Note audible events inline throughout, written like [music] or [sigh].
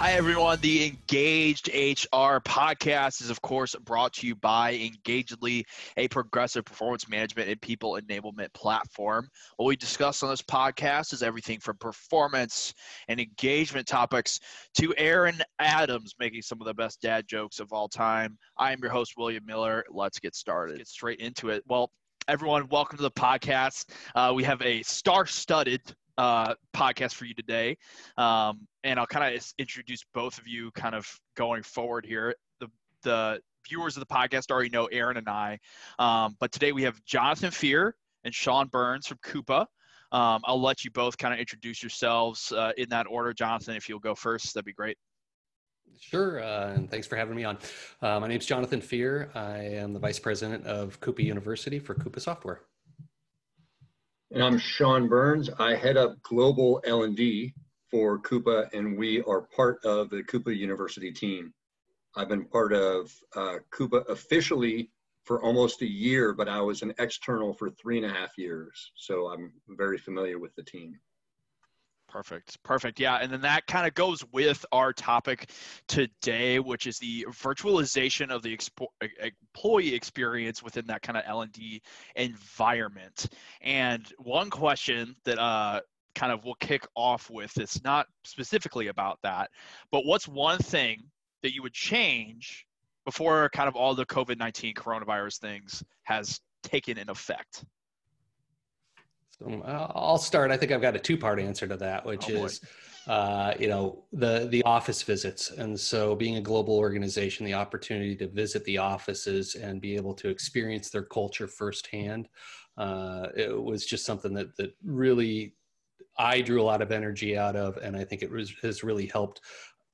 Hi, everyone. The Engaged HR podcast is, of course, brought to you by Engagedly, a progressive performance management and people enablement platform. What we discuss on this podcast is everything from performance and engagement topics to Aaron Adams making some of the best dad jokes of all time. I am your host, William Miller. Let's get started. Get straight into it. Well, everyone, welcome to the podcast. Uh, we have a star studded uh, podcast for you today. Um, and I'll kind of introduce both of you kind of going forward here. The, the viewers of the podcast already know Aaron and I, um, but today we have Jonathan Fear and Sean Burns from Coupa. Um, I'll let you both kind of introduce yourselves uh, in that order. Jonathan, if you'll go first, that'd be great. Sure, uh, and thanks for having me on. Uh, my name is Jonathan Fear. I am the Vice President of Coupa University for Coupa Software. And I'm Sean Burns. I head up global L&D for Coupa, and we are part of the Coupa University team. I've been part of uh, Coupa officially for almost a year, but I was an external for three and a half years. So I'm very familiar with the team. Perfect. Perfect. Yeah. And then that kind of goes with our topic today, which is the virtualization of the expo- employee experience within that kind of L&D environment. And one question that uh, kind of we'll kick off with is not specifically about that, but what's one thing that you would change before kind of all the COVID-19 coronavirus things has taken an effect? So I'll start. I think I've got a two-part answer to that, which oh, is, uh, you know, the the office visits. And so, being a global organization, the opportunity to visit the offices and be able to experience their culture firsthand, uh, it was just something that that really I drew a lot of energy out of, and I think it was, has really helped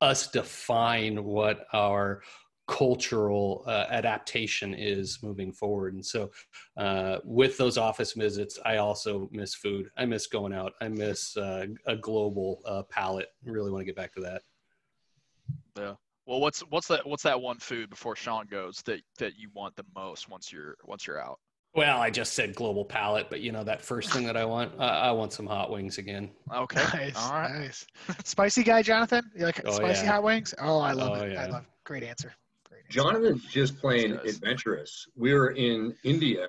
us define what our cultural uh, adaptation is moving forward. And so, uh, with those office visits, I also miss food. I miss going out. I miss uh, a global uh, palate. Really want to get back to that. Yeah. Well, what's what's that what's that one food before Sean goes that that you want the most once you're once you're out? Well, I just said global palate, but you know that first thing that I want, uh, I want some hot wings again. Okay, [laughs] nice, all right, nice. Spicy guy, Jonathan. You like oh, spicy yeah. hot wings? Oh, I love oh, it. Yeah. I love. It. Great answer. Jonathan's just plain adventurous. We were in India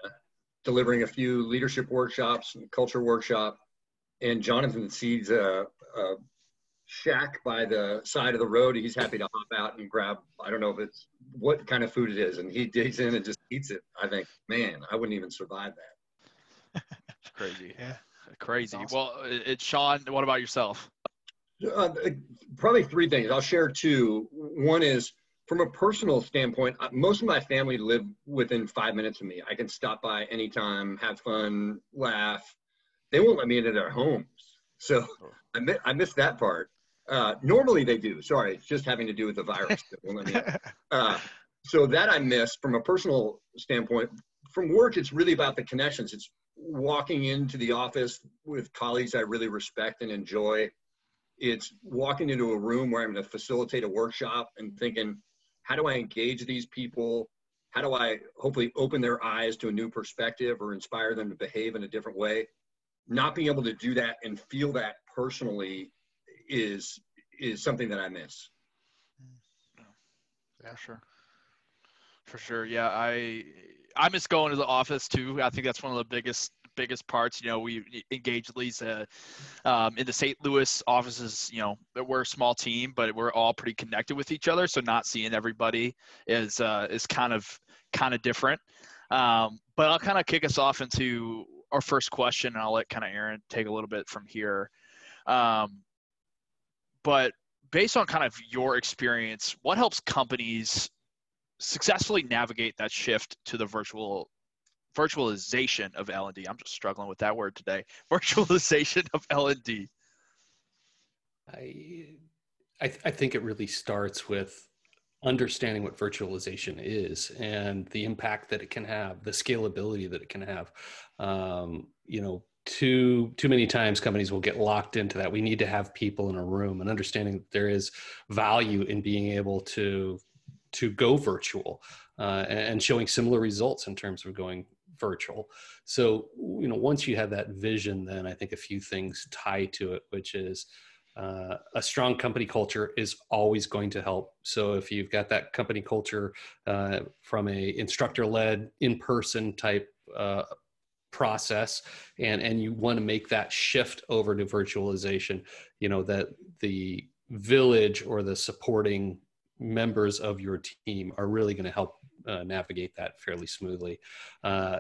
delivering a few leadership workshops and culture workshop, and Jonathan sees a, a shack by the side of the road. He's happy to hop out and grab. I don't know if it's what kind of food it is, and he digs in and just eats it. I think, man, I wouldn't even survive that. it's crazy. [laughs] Yeah, crazy. Awesome. Well, it's Sean. What about yourself? Uh, probably three things. I'll share two. One is from a personal standpoint, most of my family live within five minutes of me. I can stop by anytime, have fun, laugh. They won't let me into their homes. So oh. I, miss, I miss that part. Uh, normally they do. Sorry, it's just having to do with the virus. [laughs] uh, so that I miss from a personal standpoint. From work, it's really about the connections. It's walking into the office with colleagues I really respect and enjoy. It's walking into a room where I'm going to facilitate a workshop and thinking, how do I engage these people? How do I hopefully open their eyes to a new perspective or inspire them to behave in a different way? Not being able to do that and feel that personally is is something that I miss. Yeah, sure. For sure. Yeah, I I miss going to the office too. I think that's one of the biggest biggest parts. You know, we Engagedly's um, in the St. Louis offices. You know, we're a small team, but we're all pretty connected with each other. So not seeing everybody is uh, is kind of kind of different. Um, but I'll kind of kick us off into our first question, and I'll let kind of Aaron take a little bit from here. Um, but based on kind of your experience, what helps companies successfully navigate that shift to the virtual virtualization of L&D. I'm just struggling with that word today. [laughs] Virtualization of L&D. I, I, I think it really starts with understanding what virtualization is and the impact that it can have, the scalability that it can have. Um, you know, too too many times companies will get locked into that. We need to have people in a room and understanding that there is value in being able to to go virtual uh, and showing similar results in terms of going virtual. So, you know, once you have that vision, then I think a few things tie to it, which is uh, a strong company culture is always going to help. So if you've got that company culture uh, from a instructor-led, in-person type uh, process, and and you want to make that shift over to virtualization, you know that the village or the supporting members of your team are really going to help uh, navigate that fairly smoothly. Uh,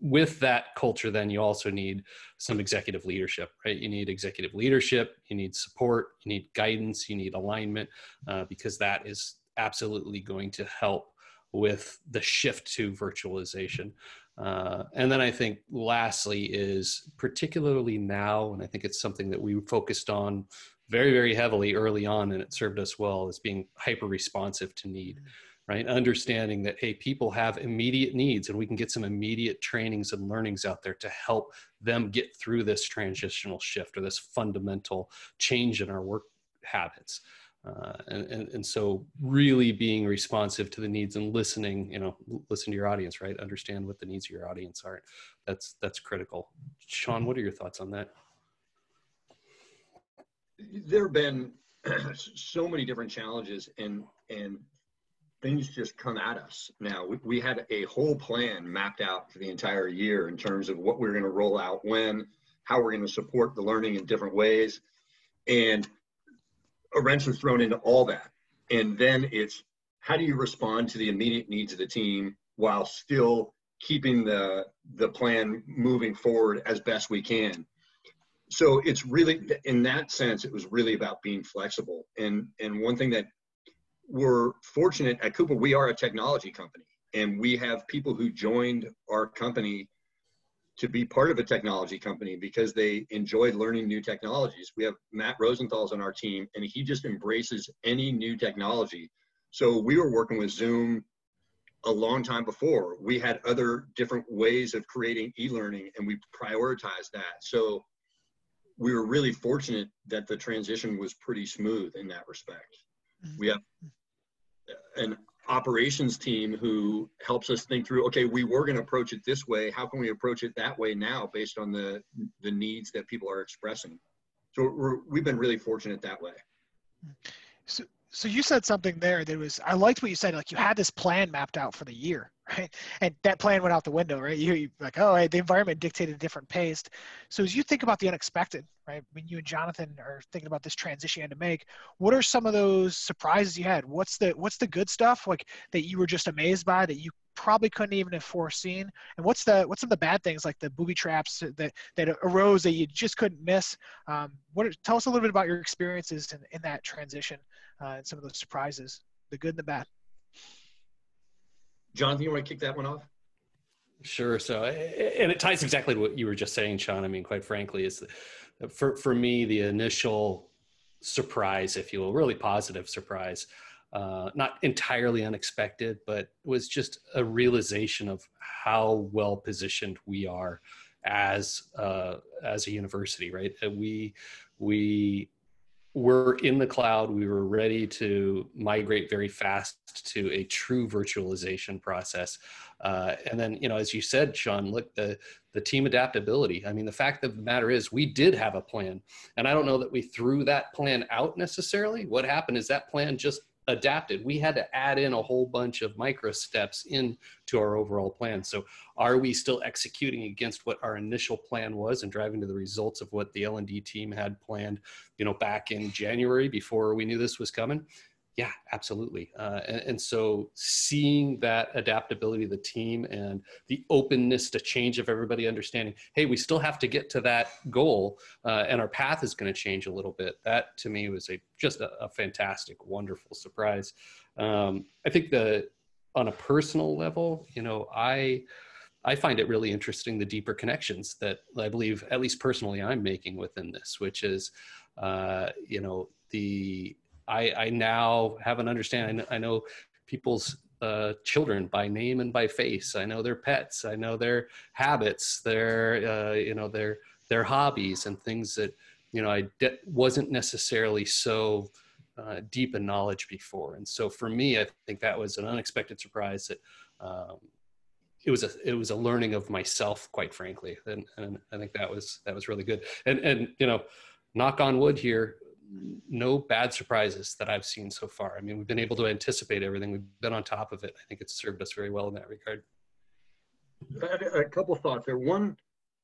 with that culture, then you also need some executive leadership, right? You need executive leadership, you need support, you need guidance, you need alignment, uh, because that is absolutely going to help with the shift to virtualization. Uh, and then I think lastly is particularly now, and I think it's something that we focused on very, very heavily early on, and it served us well, as being hyper responsive to need. Mm-hmm right? Understanding that, hey, people have immediate needs and we can get some immediate trainings and learnings out there to help them get through this transitional shift or this fundamental change in our work habits. Uh, and, and, and so really being responsive to the needs and listening, you know, listen to your audience, right? Understand what the needs of your audience are. That's, that's critical. Sean, what are your thoughts on that? There have been [clears throat] so many different challenges and, and things just come at us now. We, we had a whole plan mapped out for the entire year in terms of what we we're going to roll out when, how we're going to support the learning in different ways. And a wrench was thrown into all that. And then it's how do you respond to the immediate needs of the team while still keeping the the plan moving forward as best we can so it's really in that sense it was really about being flexible and and one thing that we're fortunate at Coupa we are a technology company and we have people who joined our company to be part of a technology company because they enjoyed learning new technologies. We have Matt Rosenthal's on our team and he just embraces any new technology. So we were working with Zoom a long time before. We had other different ways of creating e-learning and we prioritized that. So we were really fortunate that the transition was pretty smooth in that respect. Mm-hmm. We have an operations team who helps us think through okay we were going to approach it this way how can we approach it that way now based on the the needs that people are expressing so we're, we've been really fortunate that way so so you said something there that was i liked what you said like you had this plan mapped out for the year right? And that plan went out the window right? You, you like oh hey, the environment dictated a different pace. So as you think about the unexpected right when you and jonathan are thinking about this transition you had to make what are some of those surprises you had? What's the what's the good stuff like that you were just amazed by that you probably couldn't even have foreseen? And what's the what's some of the bad things like the booby traps that that arose that you just couldn't miss? Um, what tell us a little bit about your experiences in, in that transition uh, and some of those surprises the good and the bad Jonathan, you want to kick that one off? Sure. So, and it ties exactly to what you were just saying, Sean. I mean, quite frankly, is for for me the initial surprise, if you will, really positive surprise, uh, not entirely unexpected, but was just a realization of how well positioned we are as uh, as a university. Right? We we we're in the cloud. We were ready to migrate very fast to a true virtualization process. Uh, and then, you know, as you said, Sean, look, the, the team adaptability. I mean, the fact of the matter is we did have a plan. And I don't know that we threw that plan out necessarily. What happened is that plan just adapted. We had to add in a whole bunch of micro steps into our overall plan. So are we still executing against what our initial plan was and driving to the results of what the L&D team had planned, you know, back in January before we knew this was coming? Yeah, absolutely. Uh, and, and, so seeing that adaptability of the team and the openness to change of everybody understanding, hey, we still have to get to that goal uh, and our path is going to change a little bit. That to me was a just a, a fantastic, wonderful surprise. Um, I think the on a personal level, you know, I I find it really interesting the deeper connections that I believe, at least personally, I'm making within this, which is, uh, you know, the I, I now have an understanding. I know people's uh, children by name and by face. I know their pets. I know their habits, their uh, you know their their hobbies and things that you know I de- wasn't necessarily so uh, deep in knowledge before. And so for me, I think that was an unexpected surprise that. Um, it was a it was a learning of myself, quite frankly, and, and I think that was that was really good. And and you know, knock on wood here, no bad surprises that I've seen so far. I mean, we've been able to anticipate everything. We've been on top of it. I think it's served us very well in that regard. A couple thoughts there. One,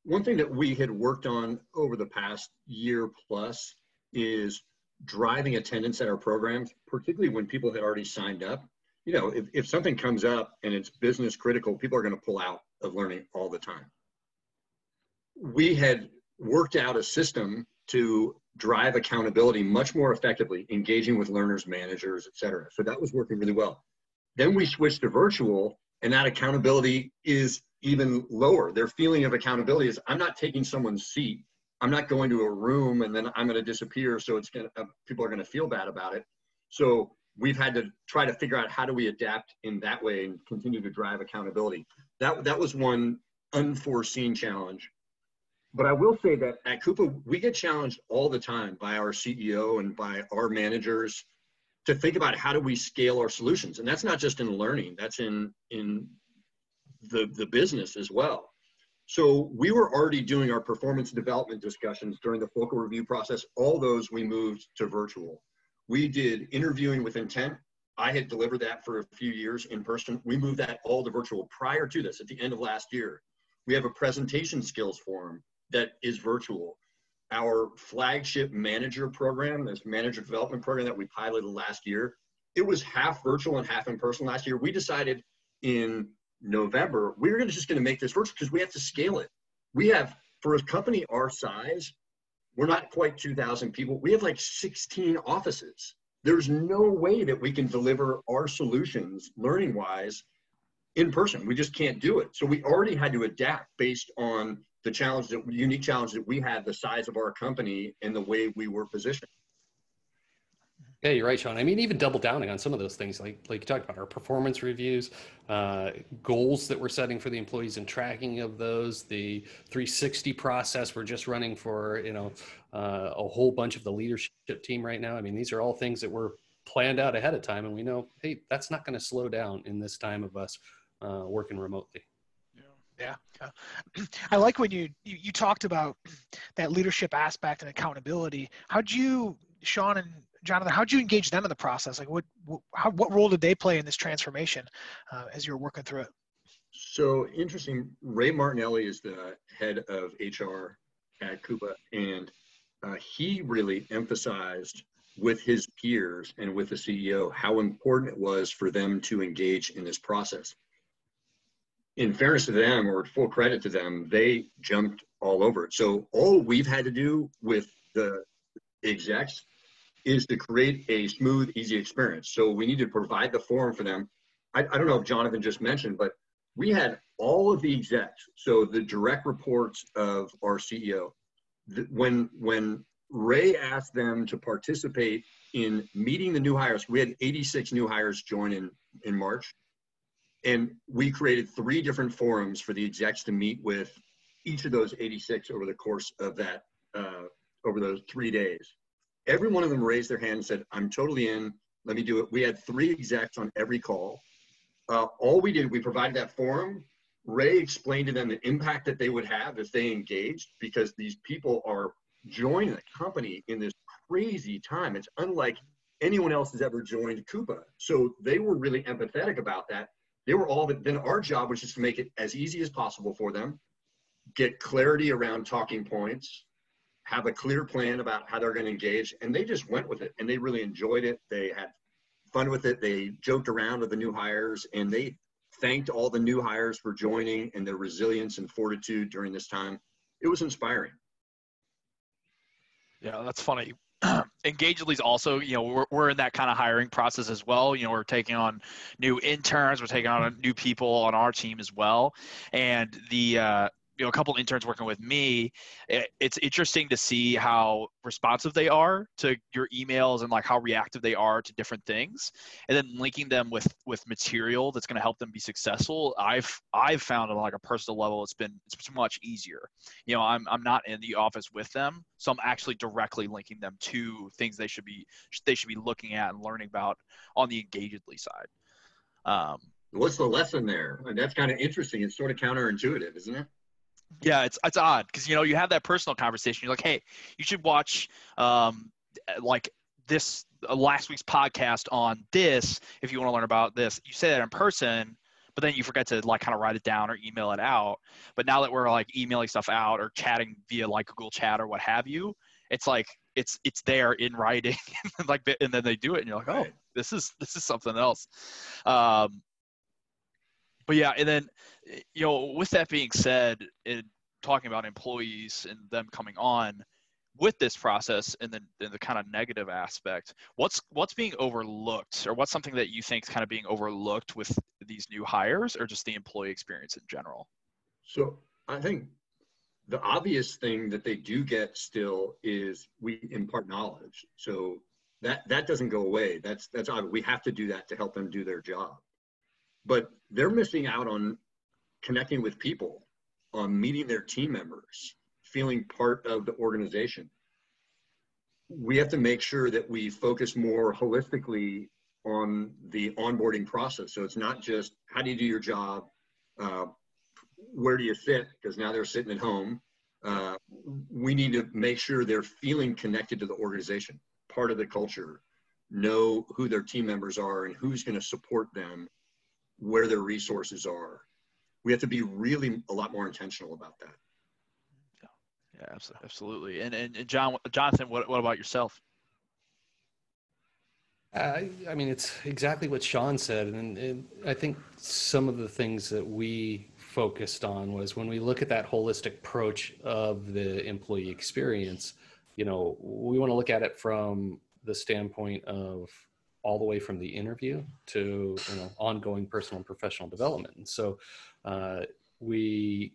one thing that we had worked on over the past year plus is driving attendance at our programs, particularly when people had already signed up. You know, if, if something comes up and it's business critical, people are going to pull out of learning all the time. We had worked out a system to drive accountability much more effectively, engaging with learners, managers, et cetera. So that was working really well. Then we switched to virtual, and that accountability is even lower. Their feeling of accountability is I'm not taking someone's seat. I'm not going to a room and then I'm going to disappear. So it's going to, uh, people are going to feel bad about it. So we've had to try to figure out how do we adapt in that way and continue to drive accountability. That, that was one unforeseen challenge. But I will say that at Coupa, we get challenged all the time by our CEO and by our managers to think about how do we scale our solutions. And that's not just in learning, that's in, in the, the business as well. So we were already doing our performance development discussions during the focal review process. All those we moved to virtual. We did interviewing with intent. I had delivered that for a few years in person. We moved that all to virtual prior to this at the end of last year. We have a presentation skills forum that is virtual. Our flagship manager program, this manager development program that we piloted last year, it was half virtual and half in person last year. We decided in November, we we're just going to make this virtual because we have to scale it. We have, for a company our size, we're not quite 2,000 people. We have like 16 offices. There's no way that we can deliver our solutions learning wise in person. We just can't do it. So we already had to adapt based on the challenge that unique challenge that we had, the size of our company and the way we were positioned. Yeah, you're right, Sean. I mean, even double downing on some of those things, like like you talked about our performance reviews, uh, goals that we're setting for the employees, and tracking of those. The 360 process we're just running for you know uh, a whole bunch of the leadership team right now. I mean, these are all things that were planned out ahead of time, and we know, hey, that's not going to slow down in this time of us uh, working remotely. Yeah, yeah. [clears throat] I like when you, you, you talked about [clears throat] that leadership aspect and accountability. How'd you, Sean and Jonathan, how'd you engage them in the process? Like, what what, how, what role did they play in this transformation uh, as you were working through it? So interesting. Ray Martinelli is the head of HR at Coupa, and uh, he really emphasized with his peers and with the CEO how important it was for them to engage in this process in fairness to them or full credit to them, they jumped all over it. So all we've had to do with the execs is to create a smooth, easy experience. So we need to provide the forum for them. I, I don't know if Jonathan just mentioned, but we had all of the execs, so the direct reports of our CEO. When when Ray asked them to participate in meeting the new hires, we had 86 new hires join in in March and we created three different forums for the execs to meet with each of those 86 over the course of that, uh, over those three days. Every one of them raised their hand and said, I'm totally in, let me do it. We had three execs on every call. Uh, all we did, we provided that forum. Ray explained to them the impact that they would have if they engaged because these people are joining the company in this crazy time. It's unlike anyone else has ever joined Coupa. So they were really empathetic about that they were all, then our job was just to make it as easy as possible for them, get clarity around talking points, have a clear plan about how they're going to engage. And they just went with it and they really enjoyed it. They had fun with it. They joked around with the new hires and they thanked all the new hires for joining and their resilience and fortitude during this time. It was inspiring. Yeah, that's funny. Engagedly's also, you know, we're, we're in that kind of hiring process as well. You know, we're taking on new interns, we're taking on new people on our team as well. And the, uh, you know a couple interns working with me it, it's interesting to see how responsive they are to your emails and like how reactive they are to different things. And then linking them with with material that's going to help them be successful i've i've found on like a personal level it's been it's much easier. You know i'm i'm not in the office with them so i'm actually directly linking them to things they should be they should be looking at and learning about on the engagedly side. Um, what's the lesson there? That's kind of interesting. It's sort of counterintuitive isn't it yeah, it's it's odd because you know you have that personal conversation. You're like, hey, you should watch um, like this uh, last week's podcast on this, if you want to learn about this, you say that in person, but then you forget to like kind of write it down or email it out. But now that we're like emailing stuff out or chatting via like Google Chat or what have you, it's like it's it's there in writing, [laughs] like and then they do it, and you're like, oh, this is this is something else. Um, but yeah, and then eh, you know, with that being said, and talking about employees and them coming on with this process and then the, kind of negative aspect what's what's being overlooked or what's something that you think is kind of being overlooked with these new hires or just the employee experience in general? So i think the obvious thing that they do get still is we impart knowledge. So that that doesn't go away. That's that's odd. we have to do that to help them do their job but they're missing out on connecting with people on meeting their team members feeling part of the organization. We have to make sure that we focus more holistically on the onboarding process. So it's not just how do you do your job, uh, where do you sit, because now they're sitting at home. Uh, we need to make sure they're feeling connected to the organization, part of the culture, know who their team members are and who's going to support them, where their resources are. We have to be really a lot more intentional about that. Yeah, absolutely. And, and, and John, Jonathan, what, what about yourself? Uh, I mean, it's exactly what Sean said. And, and, I think some of the things that we focused on was when we look at that holistic approach of the employee experience, you know, we want to look at it from the standpoint of all the way from the interview to, you know, ongoing personal and professional development. And so uh, we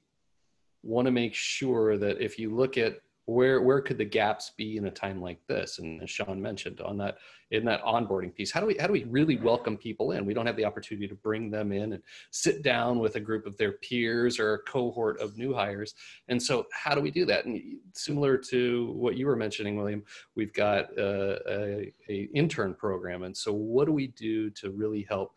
want to make sure that if you look at where where could the gaps be in a time like this? And as sean mentioned on that in that onboarding piece how do we how do we really welcome people in? We don't have the opportunity to bring them in and sit down with a group of their peers or a cohort of new hires. And so how do we do that? And similar to what you were mentioning william we've got a, a, a intern program. And so what do we do to really help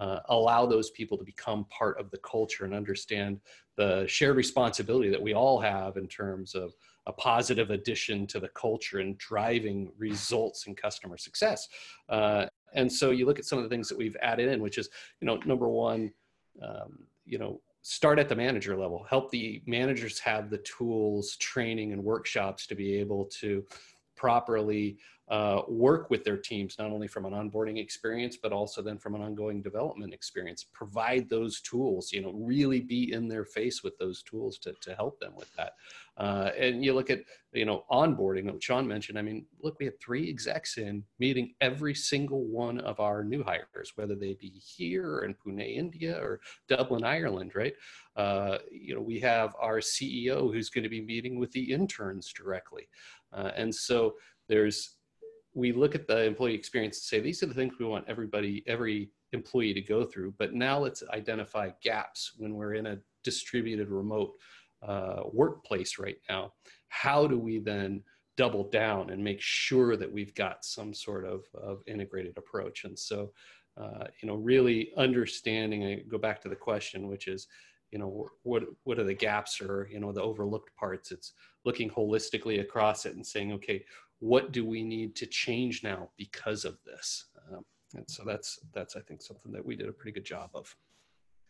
uh, allow those people to become part of the culture and understand the shared responsibility that we all have in terms of a positive addition to the culture and driving results and customer success. Uh, and so you look at some of the things that we've added in, which is, you know, number one, um, you know, start at the manager level, help the managers have the tools, training, and workshops to be able to properly uh, work with their teams, not only from an onboarding experience, but also then from an ongoing development experience. Provide those tools, you know, really be in their face with those tools to, to help them with that. Uh, and you look at, you know, onboarding that Sean mentioned. I mean, look, we had three execs in meeting every single one of our new hires, whether they be here or in Pune, India or Dublin, Ireland, right? Uh, you know, we have our CEO who's going to be meeting with the interns directly. Uh, and so there's we look at the employee experience and say these are the things we want everybody every employee to go through but now let's identify gaps when we're in a distributed remote uh, workplace right now. How do we then double down and make sure that we've got some sort of, of integrated approach? And so uh, you know really understanding and go back to the question which is you know what what are the gaps or you know the overlooked parts? It's looking holistically across it and saying okay what do we need to change now because of this? Um, and so that's that's i think something that we did a pretty good job of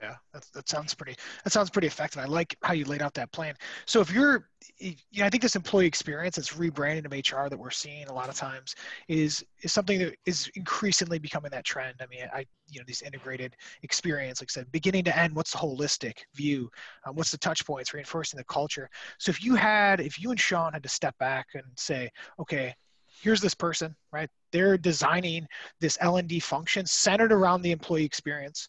yeah. That, that sounds pretty that sounds pretty effective. I like how you laid out that plan. So if you're you know i think this employee experience that's rebranding of hr that we're seeing a lot of times is is something that is increasingly becoming that trend. I mean i you know this integrated experience like i said beginning to end what's the holistic view? Um, what's the touch points reinforcing the culture? So if you had if you and sean had to step back and say okay here's this person right? They're designing this l&d function centered around the employee experience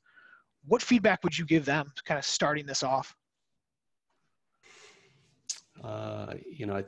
what feedback would you give them kind of starting this off? Uh, you know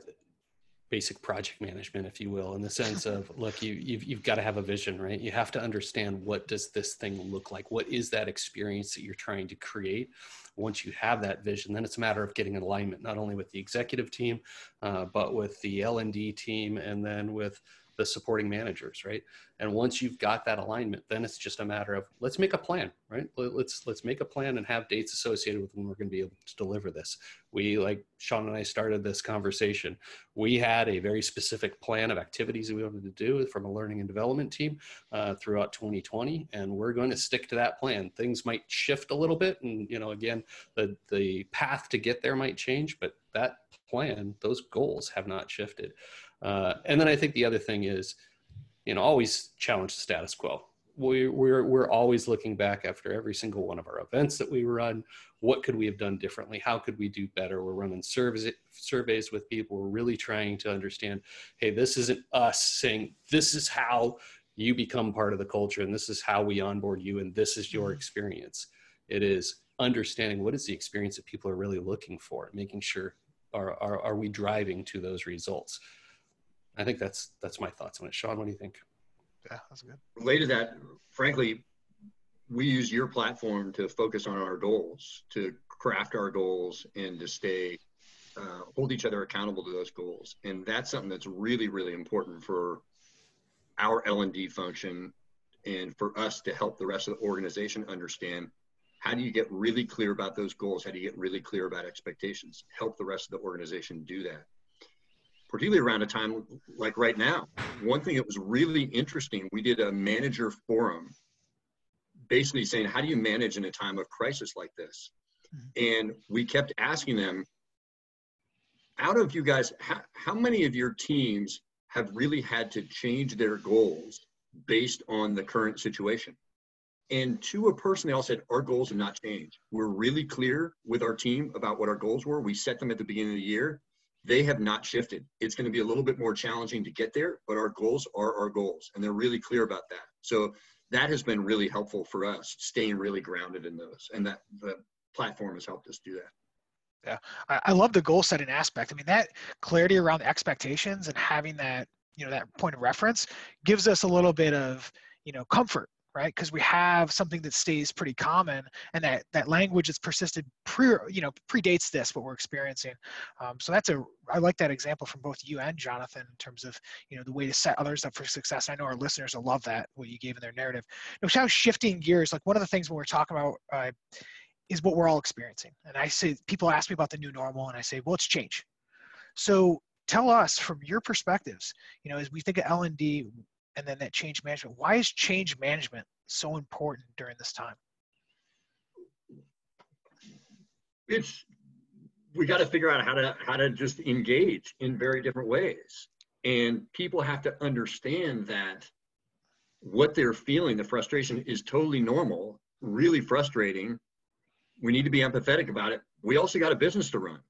basic project management if you will in the sense of [laughs] look you you've, you've got to have a vision right? You have to understand what does this thing look like? What is that experience that you're trying to create? Once you have that vision then it's a matter of getting alignment not only with the executive team uh, but with the l&d team and then with the supporting managers, right? And once you've got that alignment, then it's just a matter of let's make a plan, right? Let's let's make a plan and have dates associated with when we're going to be able to deliver this. We like Sean and I started this conversation. We had a very specific plan of activities that we wanted to do from a learning and development team uh, throughout 2020, and we're going to stick to that plan. Things might shift a little bit, and you know, again, the the path to get there might change, but that plan, those goals have not shifted. Uh, and then I think the other thing is, you know, always challenge the status quo. We, we're, we're always looking back after every single one of our events that we run. What could we have done differently? How could we do better? We're running surveys, surveys with people. We're really trying to understand, hey, this isn't us saying this is how you become part of the culture and this is how we onboard you and this is your experience. It is understanding what is the experience that people are really looking for, making sure are, are, are we driving to those results. I think that's that's my thoughts on it. Sean, what do you think? Yeah, that's good. Related to that, frankly, we use your platform to focus on our goals, to craft our goals, and to stay uh, hold each other accountable to those goals. And that's something that's really, really important for our L and D function, and for us to help the rest of the organization understand how do you get really clear about those goals? How do you get really clear about expectations? Help the rest of the organization do that particularly around a time like right now. One thing that was really interesting, we did a manager forum basically saying, how do you manage in a time of crisis like this? Mm-hmm. And we kept asking them, out of you guys, how, how many of your teams have really had to change their goals based on the current situation? And to a person, they all said, Our goals have not changed. We're really clear with our team about what our goals were. We set them at the beginning of the year they have not shifted. It's going to be a little bit more challenging to get there, but our goals are our goals, and they're really clear about that. So that has been really helpful for us, staying really grounded in those, and that the platform has helped us do that. Yeah, I, I love the goal setting aspect. I mean, that clarity around the expectations and having that you know that point of reference gives us a little bit of you know comfort right? Because we have something that stays pretty common and that that language that's persisted pre you know predates this what we're experiencing. Um, so that's a i like that example from both you and jonathan in terms of you know the way to set others up for success. I know our listeners will love that what you gave in their narrative. Now shifting gears like one of the things when we're talking about uh, is what we're all experiencing. And i say people ask me about the new normal and i say well it's change. So tell us from your perspectives you know as we think of l&d and then that change management. Why is change management so important during this time? It's we got to figure out how to how to just engage in very different ways, and people have to understand that what they're feeling, the frustration, is totally normal. Really frustrating. We need to be empathetic about it. We also got a business to run.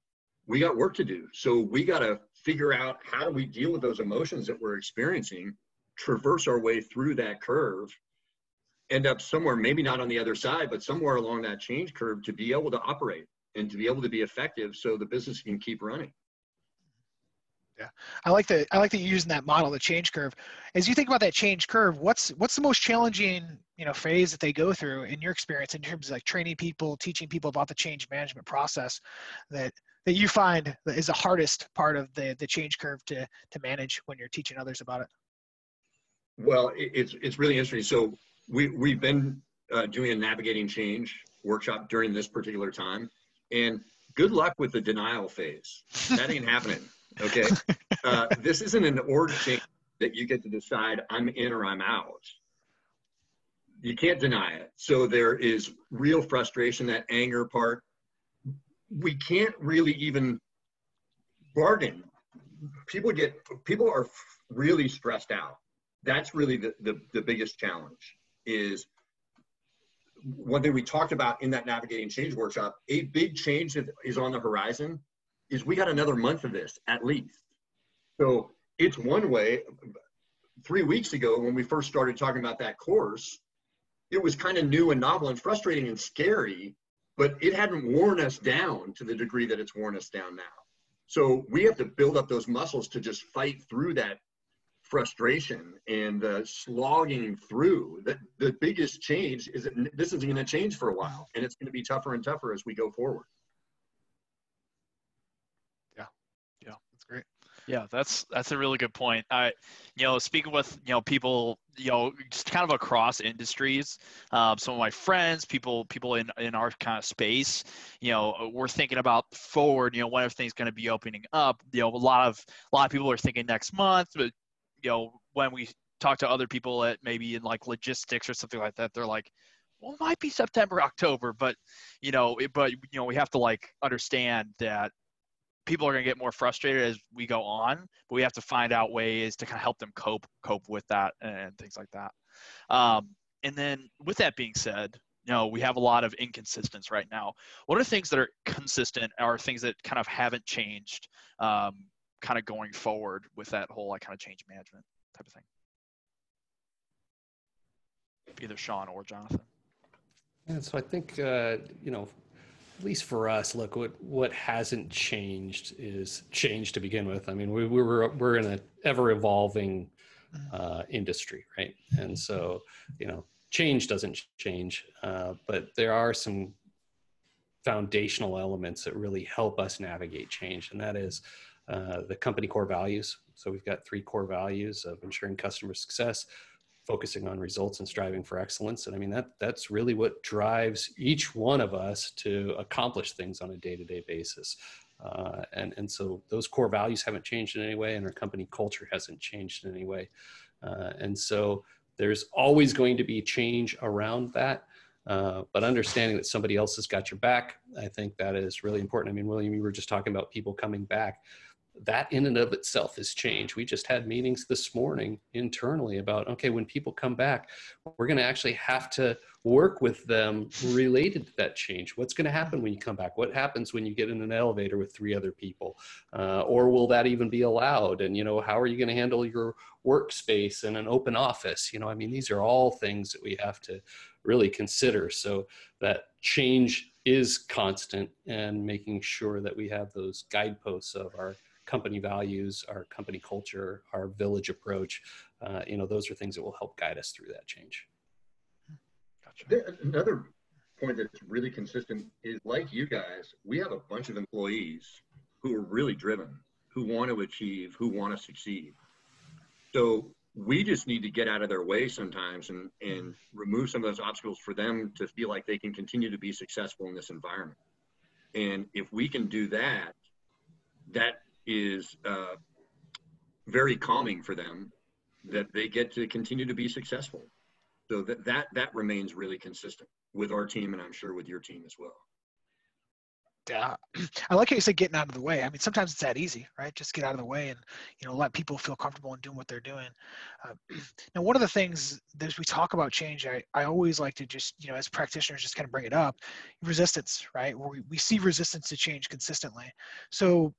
We got work to do. So we got to figure out how do we deal with those emotions that we're experiencing traverse our way through that curve end up somewhere maybe not on the other side but somewhere along that change curve to be able to operate and to be able to be effective so the business can keep running. Yeah. I like that i like that you're using that model the change curve. As you think about that change curve what's what's the most challenging you know phase that they go through in your experience in terms of like training people teaching people about the change management process that that you find is the hardest part of the the change curve to to manage when you're teaching others about it well, it's it's really interesting. So we we've been uh, doing a navigating change workshop during this particular time, and good luck with the denial phase. That ain't happening. Okay, [laughs] uh, this isn't an org change that you get to decide I'm in or I'm out. You can't deny it. So there is real frustration, that anger part. We can't really even bargain. People get people are really stressed out that's really the, the, the biggest challenge is one thing we talked about in that navigating change workshop a big change that is on the horizon is we got another month of this at least. So it's one way. Three weeks ago when we first started talking about that course it was kind of new and novel and frustrating and scary but it hadn't worn us down to the degree that it's worn us down now. So we have to build up those muscles to just fight through that frustration and uh, slogging through. The, the biggest change is that this isn't going to change for a while, and it's going to be tougher and tougher as we go forward. Yeah, yeah, that's great. Yeah, that's that's a really good point. I, you know, speaking with you know people, you know, just kind of across industries, um, some of my friends, people people in in our kind of space, you know, we're thinking about forward. You know, when are things going to be opening up? You know, a lot of a lot of people are thinking next month, but you know, when we talk to other people at maybe in like logistics or something like that, they're like, well, it might be September, October, but you know, it, but you know, we have to like understand that people are going to get more frustrated as we go on but we have to find out ways to kind of help them cope cope with that and things like that. Um, and then with that being said you know we have a lot of inconsistency right now. What are things that are consistent are things that kind of haven't changed um, kind of going forward with that whole like kind of change management type of thing either sean or jonathan yeah, so I think uh, you know at least for us, look what what hasn't changed is change to begin with. I mean, we, we were we're in an ever evolving mm-hmm. uh, industry, right? And so you know, change doesn't change, uh, but there are some foundational elements that really help us navigate change, and that is uh, the company core values. So we've got three core values of ensuring customer success, focusing on results and striving for excellence. And i mean that that's really what drives each one of us to accomplish things on a day-to-day basis. Uh, and and so those core values haven't changed in any way and our company culture hasn't changed in any way. Uh, and so there's always going to be change around that. Uh, but understanding that somebody else has got your back i think that is really important. I mean william you were just talking about people coming back that in and of itself is change. We just had meetings this morning internally about okay, when people come back, we're going to actually have to work with them related to that change. What's going to happen when you come back? What happens when you get in an elevator with three other people? Uh, or will that even be allowed? And you know, how are you going to handle your workspace in an open office? You know, I mean, these are all things that we have to really consider. So that change is constant and making sure that we have those guideposts of our company values, our company culture, our village approach. Uh, you know, those are things that will help guide us through that change. Gotcha. Another point that's really consistent is like you guys, we have a bunch of employees who are really driven, who want to achieve, who want to succeed. So we just need to get out of their way sometimes and, and remove some of those obstacles for them to feel like they can continue to be successful in this environment. And if we can do that, that is uh, very calming for them that they get to continue to be successful. So that, that that remains really consistent with our team and I'm sure with your team as well. Yeah, [clears throat] I like how you said getting out of the way. I mean, sometimes it's that easy, right? Just get out of the way and you know let people feel comfortable in doing what they're doing. Uh, [clears throat] now, one of the things as we talk about change, I, I always like to just you know as practitioners just kind of bring it up, resistance, right? Where we, we see resistance to change consistently. So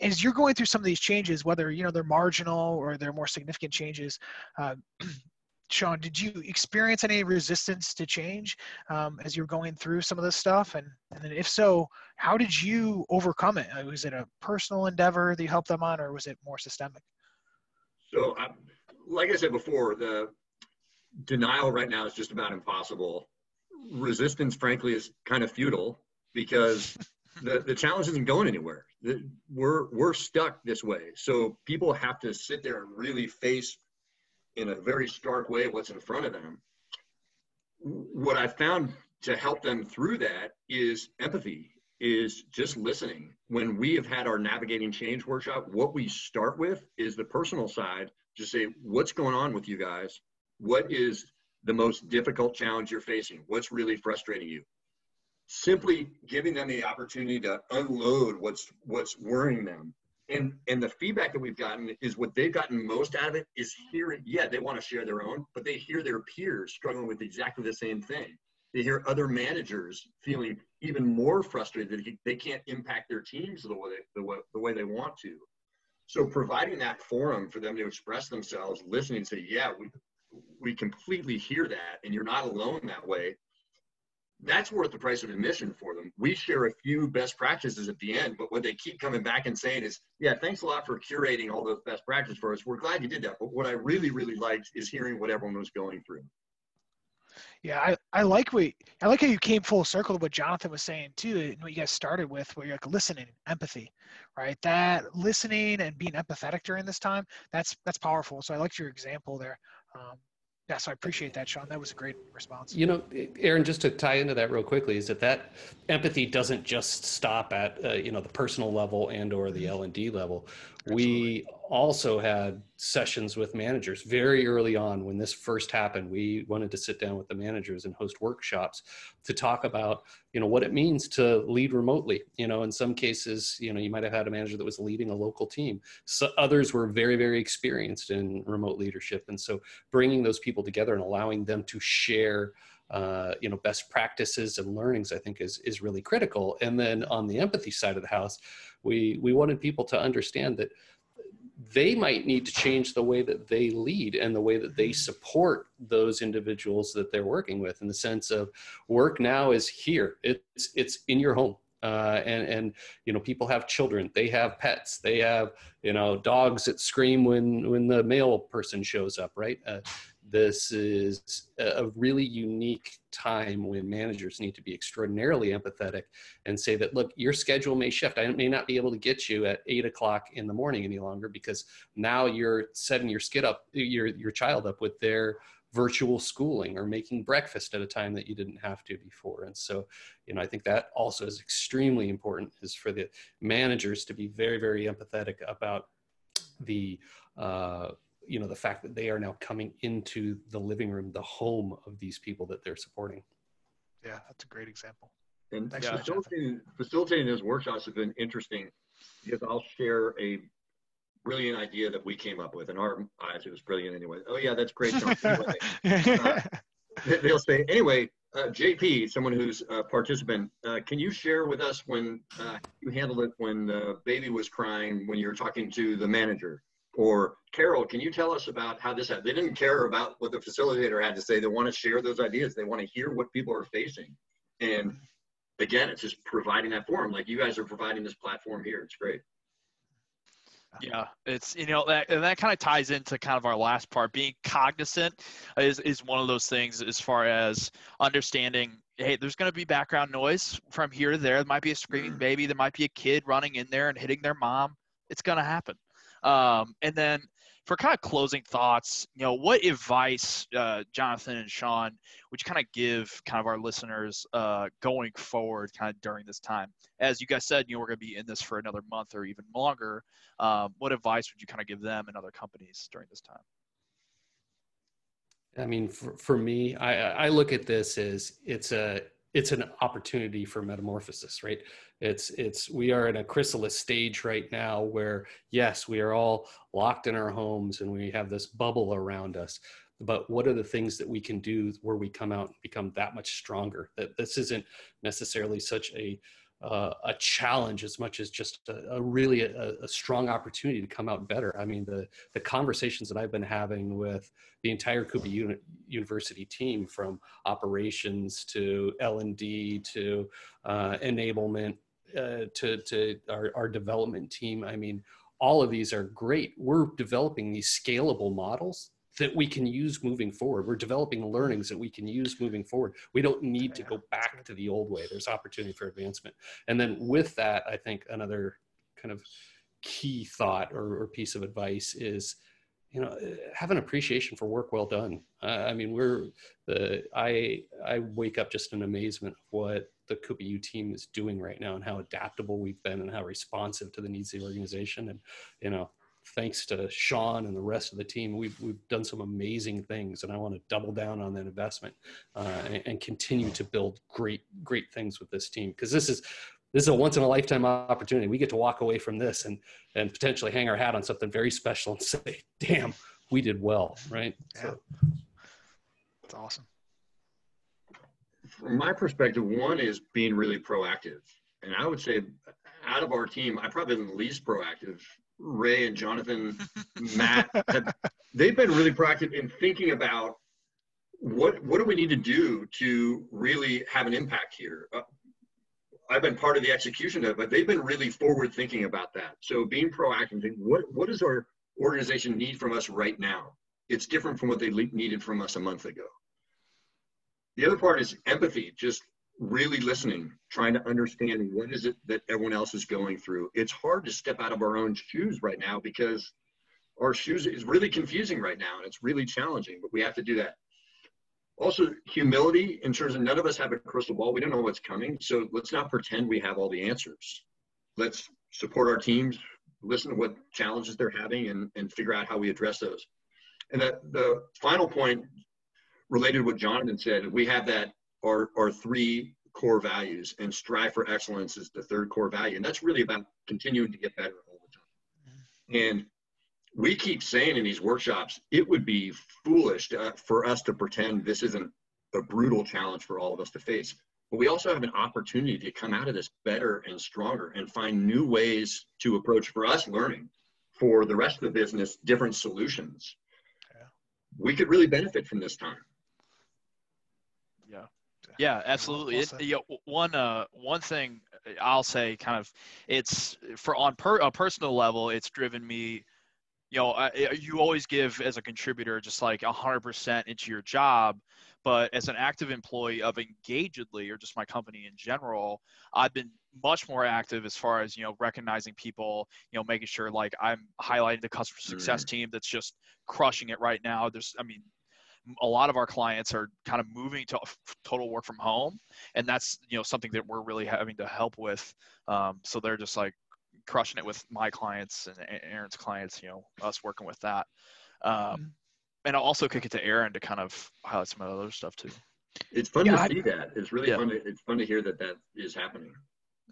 as you're going through some of these changes, whether you know they're marginal or they're more significant changes, uh, [clears throat] Sean, did you experience any resistance to change um, as you were going through some of this stuff? And, and then if so, how did you overcome it? Uh, was it a personal endeavor that you helped them on, or was it more systemic? So, um, like I said before, the denial right now is just about impossible. Resistance, frankly, is kind of futile because the, the challenge isn't going anywhere. We're we're stuck this way. So people have to sit there and really face in a very stark way what's in front of them. What I found to help them through that is empathy, is just listening. When we have had our navigating change workshop, what we start with is the personal side. Just say, what's going on with you guys? What is the most difficult challenge you're facing? What's really frustrating you? Simply giving them the opportunity to unload what's what's worrying them. And and the feedback that we've gotten is what they've gotten most out of it is hearing yeah they want to share their own but they hear their peers struggling with exactly the same thing. They hear other managers feeling even more frustrated that they can't impact their teams the way the way, the way they want to. So providing that forum for them to express themselves listening say yeah we we completely hear that and you're not alone that way that's worth the price of admission for them. We share a few best practices at the end, but what they keep coming back and saying is, yeah, thanks a lot for curating all those best practices for us. We're glad you did that. But what I really, really liked is hearing what everyone was going through. Yeah, I, I like what I like how you came full circle to what Jonathan was saying too, and what you guys started with, where you're like listening, empathy, right? That listening and being empathetic during this time, that's that's powerful. So I liked your example there. Um, yeah, so I appreciate that, Sean. That was a great response. You know, Aaron, just to tie into that real quickly, is that that empathy doesn't just stop at uh, you know the personal level and or the L and D level. We also had sessions with managers very early on when this first happened. We wanted to sit down with the managers and host workshops to talk about you know what it means to lead remotely. You know, in some cases, you know, you might have had a manager that was leading a local team. So others were very very experienced in remote leadership, and so bringing those people together and allowing them to share uh, you know best practices and learnings i think is is really critical. And then on the empathy side of the house we we wanted people to understand that they might need to change the way that they lead and the way that they support those individuals that they're working with in the sense of work now is here. It's it's in your home. Uh, and and you know people have children. They have pets. They have you know dogs that scream when when the mail person shows up right? Uh, this is a really unique time when managers need to be extraordinarily empathetic and say that, look, your schedule may shift. I may not be able to get you at eight o'clock in the morning any longer because now you're setting your skid up, your, your child up with their virtual schooling or making breakfast at a time that you didn't have to before. And so, you know, I think that also is extremely important is for the managers to be very, very empathetic about the, uh, you know the fact that they are now coming into the living room the home of these people that they're supporting. Yeah that's a great example. And yeah, facilitating, facilitating those workshops have been interesting because i'll share a brilliant idea that we came up with. In our eyes it was brilliant anyway. Oh yeah that's great anyway, [laughs] uh, they'll say anyway uh, jp someone who's a participant uh, can you share with us when uh, you handled it when the baby was crying when you were talking to the manager or Carol, can you tell us about how this happened? They didn't care about what the facilitator had to say. They want to share those ideas. They want to hear what people are facing. And again, it's just providing that forum. Like you guys are providing this platform here. It's great. Yeah, it's you know that and that kind of ties into kind of our last part. Being cognizant is is one of those things as far as understanding. Hey, there's going to be background noise from here to there. There might be a screaming mm. baby. There might be a kid running in there and hitting their mom. It's going to happen. Um, and then for kind of closing thoughts, you know, what advice, uh, Jonathan and Sean, would you kind of give kind of our listeners uh, going forward kind of during this time? As you guys said, you know, we're going to be in this for another month or even longer. Um, what advice would you kind of give them and other companies during this time? I mean, for, for me, I, I look at this as it's a it's an opportunity for metamorphosis, right? It's it's we are in a chrysalis stage right now where yes, we are all locked in our homes and we have this bubble around us. But what are the things that we can do where we come out and become that much stronger? That this isn't necessarily such a uh, a challenge as much as just a, a really a, a, strong opportunity to come out better. I mean, the the conversations that I've been having with the entire Coupa Uni- University team, from operations to L and D to uh, enablement uh, to to our, our development team. I mean, all of these are great. We're developing these scalable models that we can use moving forward. We're developing learnings that we can use moving forward. We don't need to go back to the old way. There's opportunity for advancement. And then with that, I think another kind of key thought or, or piece of advice is, you know, have an appreciation for work well done. Uh, I mean, we're the I I wake up just in amazement of what the Coupa U team is doing right now and how adaptable we've been and how responsive to the needs of the organization. And you know, thanks to Sean and the rest of the team, we've, we've done some amazing things, and I want to double down on that investment uh, and, and, continue to build great, great things with this team because this is this is a once in a lifetime opportunity. We get to walk away from this and and potentially hang our hat on something very special and [laughs] say, "Damn, we did well!" Right? Yeah. So. That's awesome. From my perspective, one is being really proactive, and I would say out of our team, I probably been the least proactive Ray and Jonathan, [laughs] Matt, have, they've been really proactive in thinking about what what do we need to do to really have an impact here. Uh, I've been part of the execution of it, but they've been really forward thinking about that. So being proactive, what what does our organization need from us right now? It's different from what they needed from us a month ago. the other part is empathy, just really listening, trying to understand what is it that everyone else is going through. It's hard to step out of our own shoes right now because our shoes is really confusing right now and it's really challenging, but we have to do that. Also, humility in terms of none of us have a crystal ball. We don't know what's coming. So let's not pretend we have all the answers. Let's support our teams, listen to what challenges they're having, and, and figure out how we address those. And the, the final point related to what Jonathan said, we have that our, our three core values, and strive for excellence is the third core value. And that's really about continuing to get better all the time. Mm-hmm. And we keep saying in these workshops, it would be foolish to, uh, for us to pretend this isn't a brutal challenge for all of us to face. But we also have an opportunity to come out of this better and stronger and find new ways to approach for us learning, for the rest of the business, different solutions. Yeah. We could really benefit from this time. Yeah. [laughs] Absolutely. It, you know, one uh, one thing I'll say, kind of, it's for on per, a personal level, it's driven me you know, uh, you always give as a contributor just like 100% into your job. But as an active employee of Engagedly or just my company in general, I've been much more active as far as, you know, recognizing people, you know, making sure like I'm highlighting the customer success mm. team that's just crushing it right now. There's, I mean, a lot of our clients are kind of moving to total work from home and that's you know something that we're really having to help with um, so they're just like crushing it with my clients and Aaron's clients, you know, us working with that. Um, mm-hmm. and I'll also kick it to Aaron to kind of highlight some of the other stuff too. It's fun yeah, to I, see that. It's really yeah. fun. To, it's fun to hear that that is happening.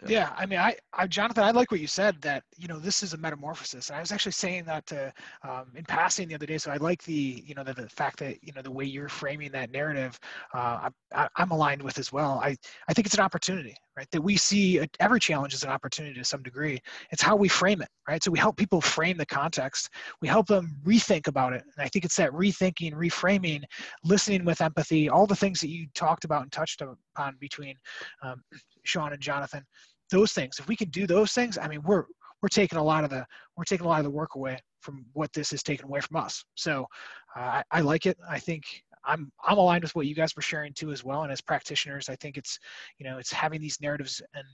Yeah. yeah. I mean, I, I, Jonathan, I like what you said that you know this is a metamorphosis, and I was actually saying that to, um, in passing the other day. So I like the you know the, the fact that you know the way you're framing that narrative, uh, I, I'm aligned with as well. I I think it's an opportunity, right? That we see a, every challenge as an opportunity to some degree. It's how we frame it, right? So we help people frame the context. We help them rethink about it, and I think it's that rethinking, reframing, listening with empathy, all the things that you talked about and touched upon between um, Sean and Jonathan. Those things, if we can do those things, I mean, we're we're taking a lot of the we're taking a lot of the work away from what this has taken away from us. So uh, I, I like it. I think I'm I'm aligned with what you guys were sharing too as well. And as practitioners, I think it's you know it's having these narratives and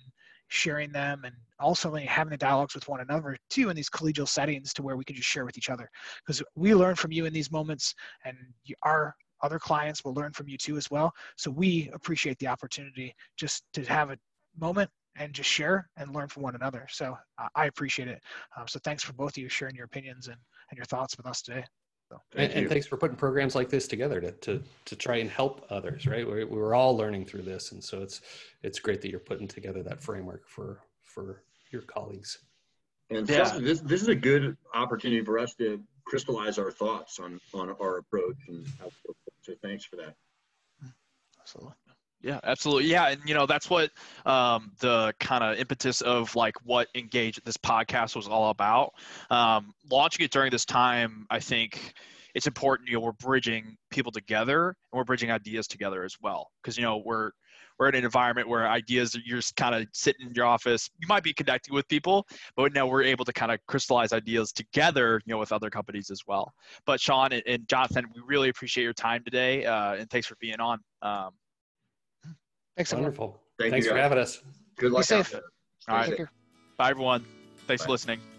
sharing them and also having the dialogues with one another too in these collegial settings to where we can just share with each other because we learn from you in these moments and you, our other clients will learn from you too as well. So we appreciate the opportunity just to have a moment and just share and learn from one another. So uh, I appreciate it. Um, so thanks for both of you sharing your opinions and, and your thoughts with us today. So, and, and, thanks for putting programs like this together to, to, to try and help others, right? We're, we're all learning through this. And so it's, it's great that you're putting together that framework for, for your colleagues. And yeah. this, this is a good opportunity for us to crystallize our thoughts on, on our approach and how so thanks for that. Absolutely. Yeah, absolutely. Yeah, and you know that's what um, the kind of impetus of like what Engagedly's podcast was all about. Um, launching it during this time, I think it's important. You know, we're bridging people together and we're bridging ideas together as well because you know we're we're in an environment where ideas you're just kind of sitting in your office you might be connecting with people but now we're able to kind of crystallize ideas together you know with other companies as well. But sean and, and jonathan we really appreciate your time today uh, and thanks for being on. Um, thanks wonderful. Thank thanks for having us. Good luck be safe. all right. bye everyone. Thanks bye. for listening